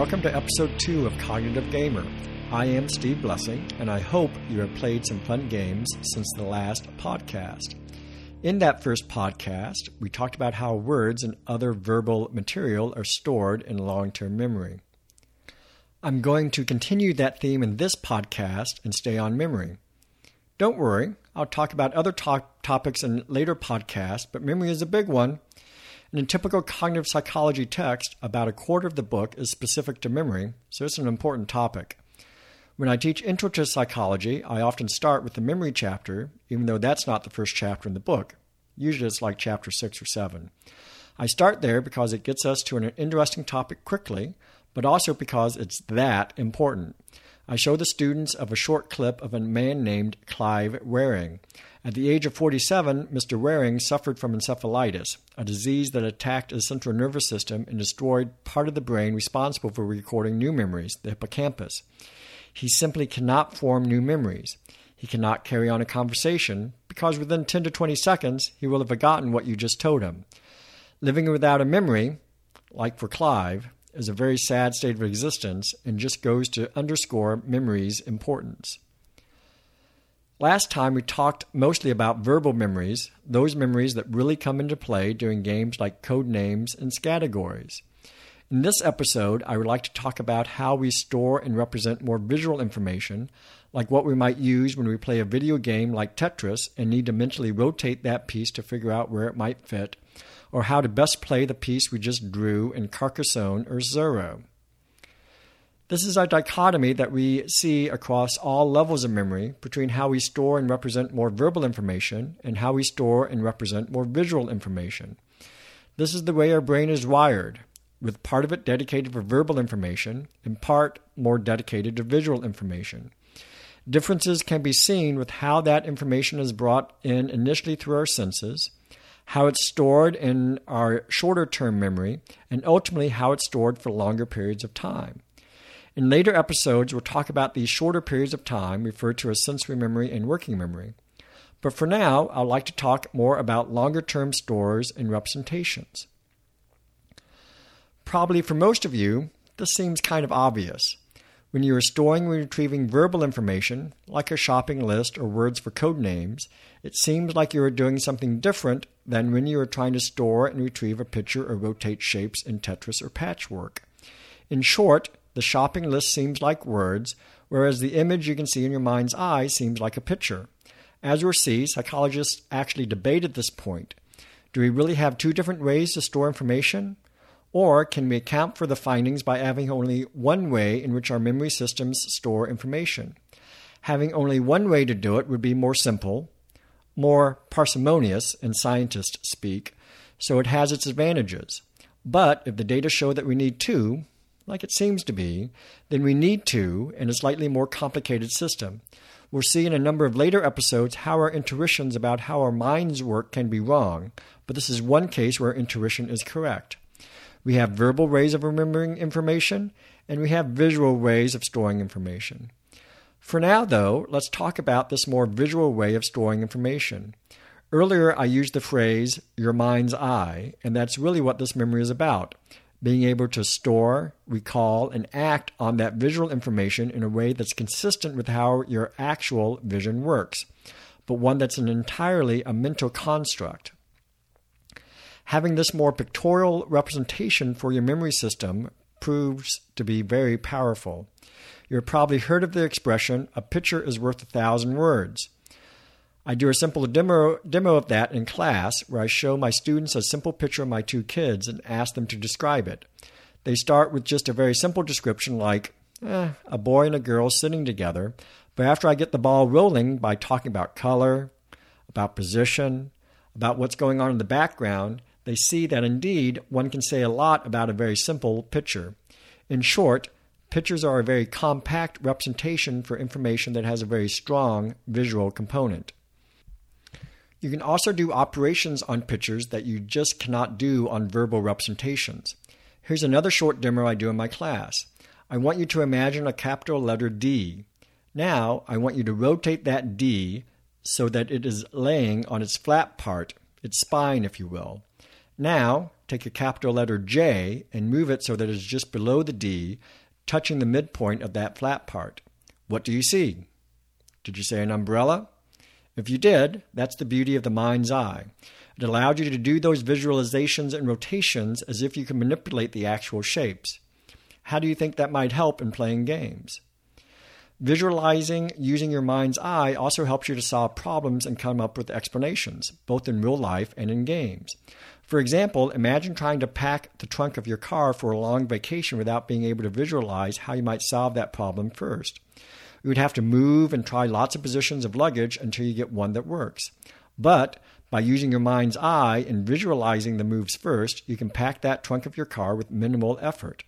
Welcome to episode 2 of Cognitive Gamer. I am Steve Blessing, and I hope you have played some fun games since the last podcast. In that first podcast, we talked about how words and other verbal material are stored in long term memory. I'm going to continue that theme in this podcast and stay on memory. Don't worry, I'll talk about other to- topics in later podcasts, but memory is a big one. In a typical cognitive psychology text, about a quarter of the book is specific to memory, so it's an important topic. When I teach Intro to Psychology, I often start with the memory chapter, even though that's not the first chapter in the book. Usually it's like chapter 6 or 7. I start there because it gets us to an interesting topic quickly, but also because it's that important. I show the students of a short clip of a man named Clive Wearing. At the age of 47, Mr. Wearing suffered from encephalitis, a disease that attacked his central nervous system and destroyed part of the brain responsible for recording new memories, the hippocampus. He simply cannot form new memories. He cannot carry on a conversation because within 10 to 20 seconds he will have forgotten what you just told him. Living without a memory, like for Clive, is a very sad state of existence and just goes to underscore memory's importance. Last time we talked mostly about verbal memories, those memories that really come into play during games like code names and categories. In this episode, I would like to talk about how we store and represent more visual information, like what we might use when we play a video game like Tetris and need to mentally rotate that piece to figure out where it might fit, or how to best play the piece we just drew in Carcassonne or Zorro. This is a dichotomy that we see across all levels of memory between how we store and represent more verbal information and how we store and represent more visual information. This is the way our brain is wired, with part of it dedicated for verbal information and part more dedicated to visual information. Differences can be seen with how that information is brought in initially through our senses, how it's stored in our shorter term memory, and ultimately how it's stored for longer periods of time. In later episodes, we'll talk about these shorter periods of time referred to as sensory memory and working memory. But for now, I'd like to talk more about longer term stores and representations. Probably for most of you, this seems kind of obvious. When you are storing and retrieving verbal information, like a shopping list or words for code names, it seems like you are doing something different than when you are trying to store and retrieve a picture or rotate shapes in Tetris or Patchwork. In short, the shopping list seems like words, whereas the image you can see in your mind's eye seems like a picture. As we'll see, psychologists actually debated this point. Do we really have two different ways to store information? Or can we account for the findings by having only one way in which our memory systems store information? Having only one way to do it would be more simple, more parsimonious in scientist speak, so it has its advantages. But if the data show that we need two, like it seems to be, then we need to in a slightly more complicated system. We'll see in a number of later episodes how our intuitions about how our minds work can be wrong, but this is one case where intuition is correct. We have verbal ways of remembering information, and we have visual ways of storing information. For now, though, let's talk about this more visual way of storing information. Earlier, I used the phrase your mind's eye, and that's really what this memory is about being able to store, recall, and act on that visual information in a way that's consistent with how your actual vision works, but one that's an entirely a mental construct. Having this more pictorial representation for your memory system proves to be very powerful. You've probably heard of the expression, a picture is worth a thousand words. I do a simple demo, demo of that in class where I show my students a simple picture of my two kids and ask them to describe it. They start with just a very simple description like eh, a boy and a girl sitting together, but after I get the ball rolling by talking about color, about position, about what's going on in the background, they see that indeed one can say a lot about a very simple picture. In short, pictures are a very compact representation for information that has a very strong visual component. You can also do operations on pictures that you just cannot do on verbal representations. Here's another short demo I do in my class. I want you to imagine a capital letter D. Now, I want you to rotate that D so that it is laying on its flat part, its spine, if you will. Now, take a capital letter J and move it so that it is just below the D, touching the midpoint of that flat part. What do you see? Did you say an umbrella? If you did, that's the beauty of the mind's eye. It allowed you to do those visualizations and rotations as if you could manipulate the actual shapes. How do you think that might help in playing games? Visualizing using your mind's eye also helps you to solve problems and come up with explanations, both in real life and in games. For example, imagine trying to pack the trunk of your car for a long vacation without being able to visualize how you might solve that problem first. You would have to move and try lots of positions of luggage until you get one that works. But by using your mind's eye and visualizing the moves first, you can pack that trunk of your car with minimal effort.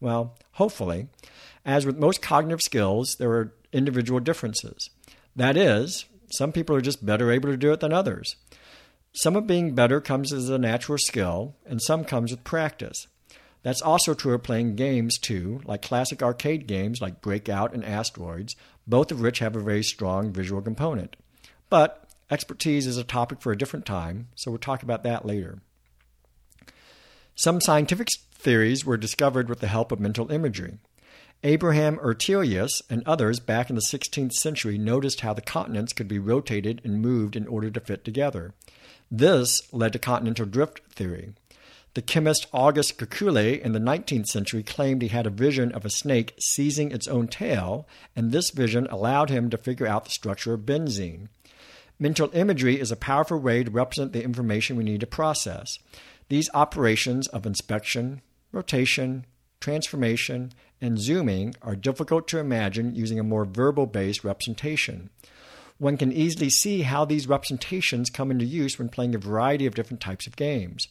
Well, hopefully. As with most cognitive skills, there are individual differences. That is, some people are just better able to do it than others. Some of being better comes as a natural skill, and some comes with practice. That's also true of playing games too, like classic arcade games like Breakout and Asteroids, both of which have a very strong visual component. But expertise is a topic for a different time, so we'll talk about that later. Some scientific theories were discovered with the help of mental imagery. Abraham Ortelius and others back in the 16th century noticed how the continents could be rotated and moved in order to fit together. This led to continental drift theory. The chemist Auguste Kekule in the 19th century claimed he had a vision of a snake seizing its own tail, and this vision allowed him to figure out the structure of benzene. Mental imagery is a powerful way to represent the information we need to process. These operations of inspection, rotation, transformation, and zooming are difficult to imagine using a more verbal based representation. One can easily see how these representations come into use when playing a variety of different types of games.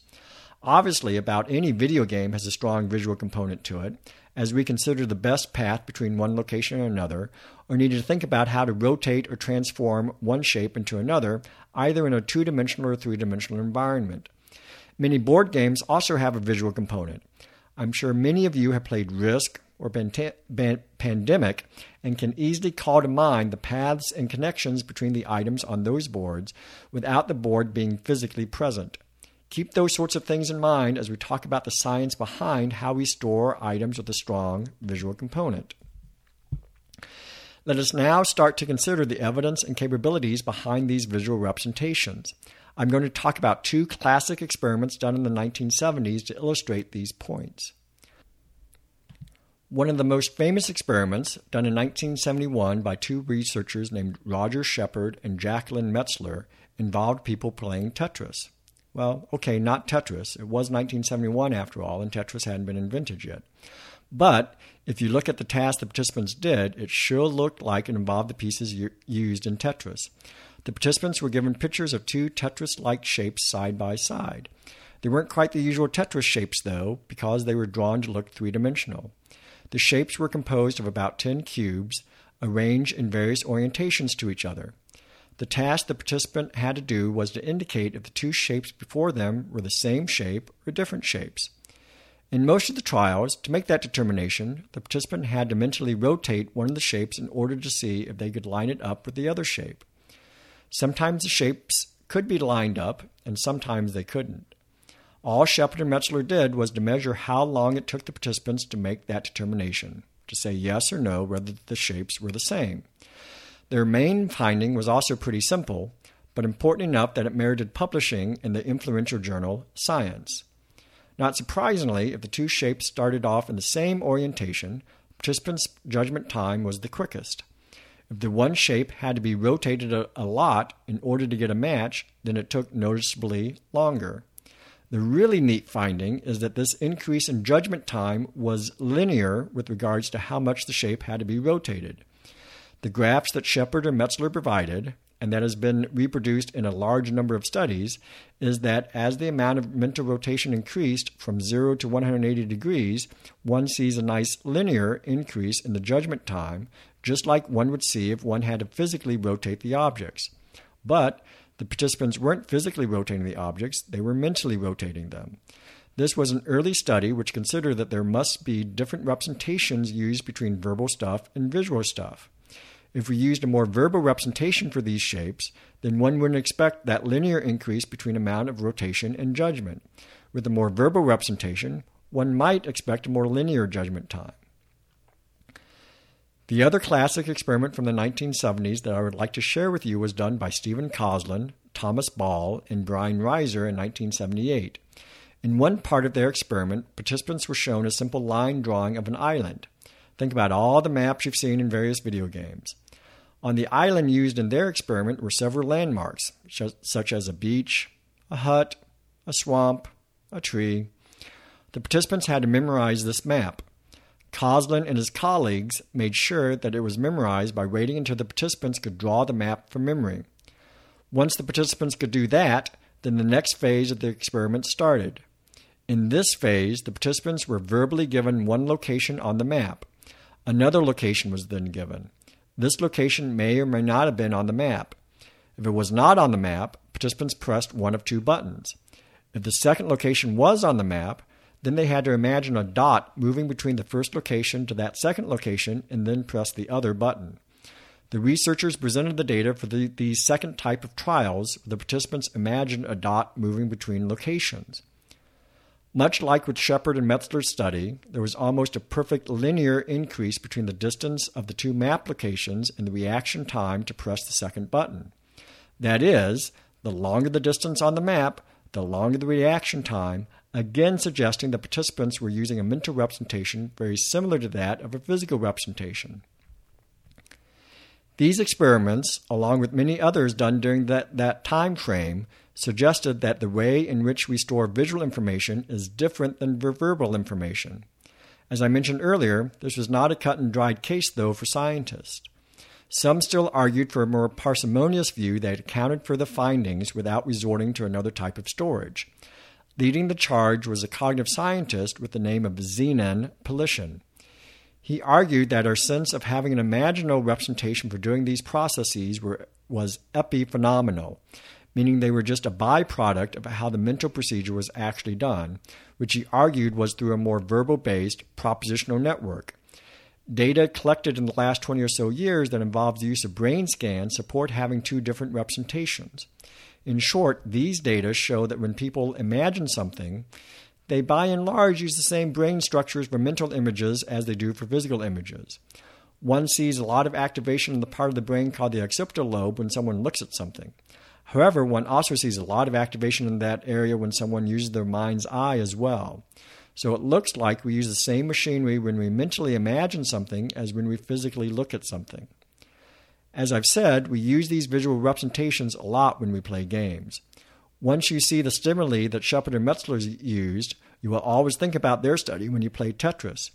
Obviously, about any video game has a strong visual component to it, as we consider the best path between one location and another, or need to think about how to rotate or transform one shape into another, either in a two dimensional or three dimensional environment. Many board games also have a visual component. I'm sure many of you have played Risk or Pandemic and can easily call to mind the paths and connections between the items on those boards without the board being physically present. Keep those sorts of things in mind as we talk about the science behind how we store items with a strong visual component. Let us now start to consider the evidence and capabilities behind these visual representations. I'm going to talk about two classic experiments done in the 1970s to illustrate these points. One of the most famous experiments, done in 1971 by two researchers named Roger Shepard and Jacqueline Metzler, involved people playing Tetris. Well, okay, not Tetris. It was 1971 after all, and Tetris hadn't been invented yet. But if you look at the task the participants did, it sure looked like it involved the pieces used in Tetris. The participants were given pictures of two Tetris like shapes side by side. They weren't quite the usual Tetris shapes, though, because they were drawn to look three dimensional. The shapes were composed of about 10 cubes, arranged in various orientations to each other. The task the participant had to do was to indicate if the two shapes before them were the same shape or different shapes. In most of the trials, to make that determination, the participant had to mentally rotate one of the shapes in order to see if they could line it up with the other shape. Sometimes the shapes could be lined up, and sometimes they couldn't. All Shepard and Metzler did was to measure how long it took the participants to make that determination, to say yes or no whether the shapes were the same. Their main finding was also pretty simple, but important enough that it merited publishing in the influential journal Science. Not surprisingly, if the two shapes started off in the same orientation, participants' judgment time was the quickest. If the one shape had to be rotated a, a, lot in order to get a match, then it took noticeably longer. The really neat finding is that this increase in judgment time was linear with regards to how much the shape had to be rotated. The graphs that Shepard and Metzler provided, and that has been reproduced in a large number of studies, is that as the amount of mental rotation increased from 0 to 180 degrees, one sees a nice linear increase in the judgment time, just like one would see if one had to physically rotate the objects. But the participants weren't physically rotating the objects, they were mentally rotating them. This was an early study which considered that there must be different representations used between verbal stuff and visual stuff. If we used a more verbal representation for these shapes, then one wouldn't expect that linear increase between amount of rotation and judgment. With a more verbal representation, one might expect a more linear judgment time. The other classic experiment from the 1970s that I would like to share with you was done by Stephen Kosslyn, Thomas Ball, and Brian Reiser in 1978. In one part of their experiment, participants were shown a simple line drawing of an island. Think about all the maps you've seen in various video games. On the island used in their experiment were several landmarks, such as a beach, a hut, a swamp, a tree. The participants had to memorize this map. Kosslyn and his colleagues made sure that it was memorized by waiting until the participants could draw the map from memory. Once the participants could do that, then the next phase of the experiment started. In this phase, the participants were verbally given one location on the map. Another location was then given. This location may or may not have been on the map. If it was not on the map, participants pressed one of two buttons. If the second location was on the map, then they had to imagine a dot moving between the first location to that second location and then press the other button. The researchers presented the data for the, the second type of trials. Where the participants imagined a dot moving between locations. Much like with Shepard and Metzler's study, there was almost a perfect linear increase between the distance of the two map locations and the reaction time to press the second button. That is, the longer the distance on the map, the longer the reaction time, again suggesting the participants were using a mental representation very similar to that of a physical representation. These experiments, along with many others done during that, that time frame, suggested that the way in which we store visual information is different than verbal information. As I mentioned earlier, this was not a cut and dried case, though, for scientists. Some still argued for a more parsimonious view that accounted for the findings without resorting to another type of storage. Leading the charge was a cognitive scientist with the name of Zenon Pylyshyn. He argued that our sense of having an imaginal representation for doing these processes were, was epiphenomenal, meaning they were just a byproduct of how the mental procedure was actually done, which he argued was through a more verbal based propositional network. Data collected in the last 20 or so years that involves the use of brain scans support having two different representations. In short, these data show that when people imagine something, they by and large use the same brain structures for mental images as they do for physical images. One sees a lot of activation in the part of the brain called the occipital lobe when someone looks at something. However, one also sees a lot of activation in that area when someone uses their mind's eye as well. So it looks like we use the same machinery when we mentally imagine something as when we physically look at something. As I've said, we use these visual representations a lot when we play games. Once you see the stimuli that Shepard and Metzler used, you will always think about their study when you play Tetris.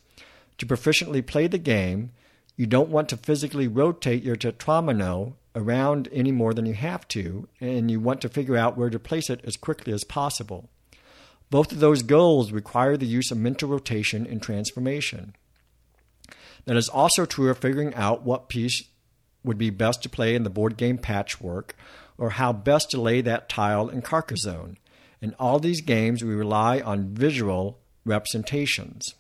To proficiently play the game, you don't want to physically rotate your tetromino around any more than you have to, and you want to figure out where to place it as quickly as possible. Both of those goals require the use of mental rotation and transformation. That is also true of figuring out what piece would be best to play in the board game patchwork, or how best to lay that tile in Carcassonne. In all these games, we rely on visual representations.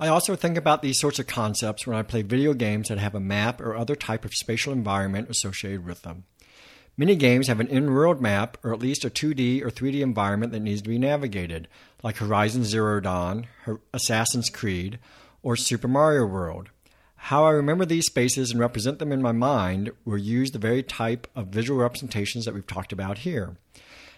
I also think about these sorts of concepts when I play video games that have a map or other type of spatial environment associated with them. Many games have an in world map or at least a 2D or 3D environment that needs to be navigated, like Horizon Zero Dawn, Assassin's Creed, or Super Mario World. How I remember these spaces and represent them in my mind will use the very type of visual representations that we've talked about here.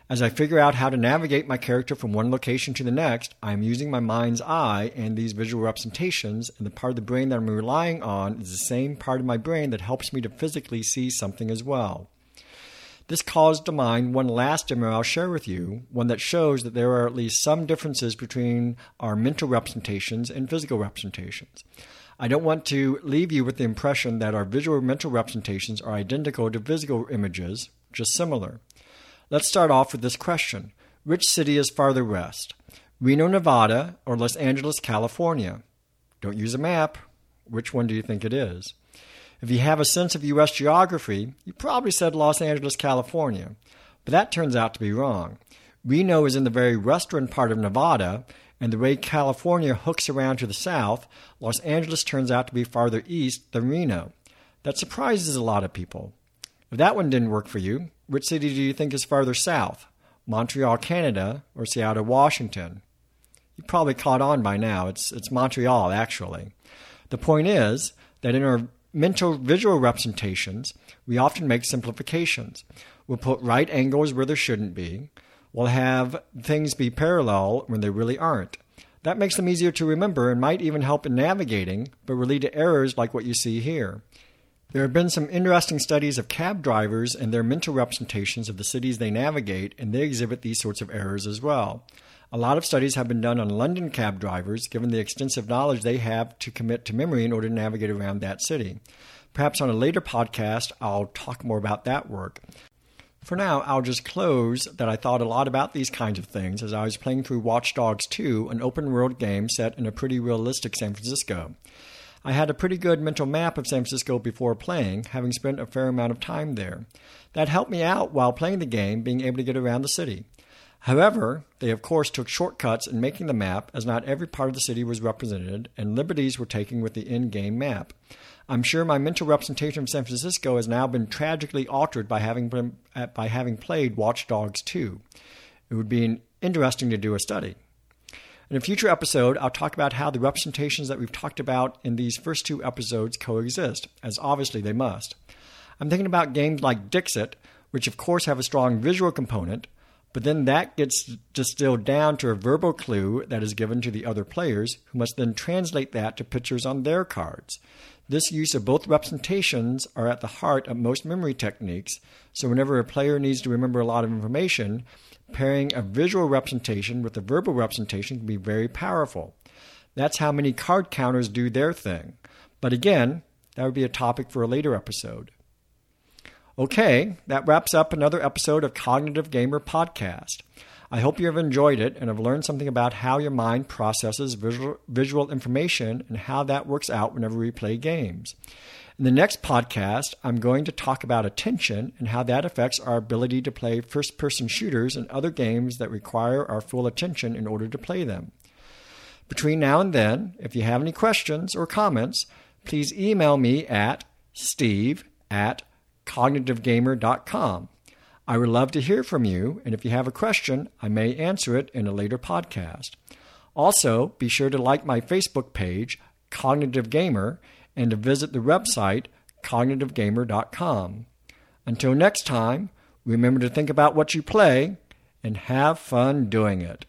As I figure out how to navigate my character from one location to the next, I am using my mind's eye and these visual representations, and the part of the brain that I'm relying on is the same part of my brain that helps me to physically see something as well. This calls to mind one last demo I'll share with you, one that shows that there are at least some differences between our mental representations and physical representations. I don't want to leave you with the impression that our visual mental representations are identical to physical images, just similar. Let's start off with this question Which city is farther west? Reno, Nevada, or Los Angeles, California? Don't use a map. Which one do you think it is? If you have a sense of U.S. geography, you probably said Los Angeles, California. But that turns out to be wrong. Reno is in the very western part of Nevada, and the way California hooks around to the south, Los Angeles turns out to be farther east than Reno. That surprises a lot of people. If that one didn't work for you, which city do you think is farther south? Montreal, Canada, or Seattle, Washington. You probably caught on by now. It's, it's Montreal, actually. The point is that in our mental visual representations, we often make simplifications. We'll put right angles where there shouldn't be. We'll have things be parallel when they really aren't. That makes them easier to remember and might even help in navigating, but will lead to errors like what you see here. There have been some interesting studies of cab drivers and their mental representations of the cities they navigate, and they exhibit these sorts of errors as well. A lot of studies have been done on London cab drivers, given the extensive knowledge they have to commit to memory in order to navigate around that city. Perhaps on a later podcast, I'll talk more about that work. For now, I'll just close that I thought a lot about these kinds of things as I was playing through Watch Dogs 2, an open world game set in a pretty realistic San Francisco. I had a pretty good mental map of San Francisco before playing, having spent a fair amount of time there. That helped me out while playing the game, being able to get around the city. However, they of course took shortcuts in making the map, as not every part of the city was represented, and liberties were taken with the in game map. I'm sure my mental representation of San Francisco has now been tragically altered by having, been, uh, by having played Watch Dogs 2. It would be interesting to do a study. In a future episode, I'll talk about how the representations that we've talked about in these first two episodes coexist, as obviously they must. I'm thinking about games like Dixit, which of course have a strong visual component, but then that gets distilled down to a verbal clue that is given to the other players, who must then translate that to pictures on their cards. This use of both representations are at the heart of most memory techniques, so whenever a player needs to remember a lot of information, pairing a visual representation with a verbal representation can be very powerful. That's how many card counters do their thing. But again, that would be a topic for a later episode. Okay, that wraps up another episode of Cognitive Gamer Podcast. I hope you have enjoyed it and have learned something about how your mind processes visual, visual information and how that works out whenever we play games. In the next podcast, I'm going to talk about attention and how that affects our ability to play first person shooters and other games that require our full attention in order to play them. Between now and then, if you have any questions or comments, please email me at steve at cognitivegamer.com. I would love to hear from you, and if you have a question, I may answer it in a later podcast. Also, be sure to like my Facebook page, Cognitive Gamer, and to visit the website, cognitivegamer.com. Until next time, remember to think about what you play and have fun doing it.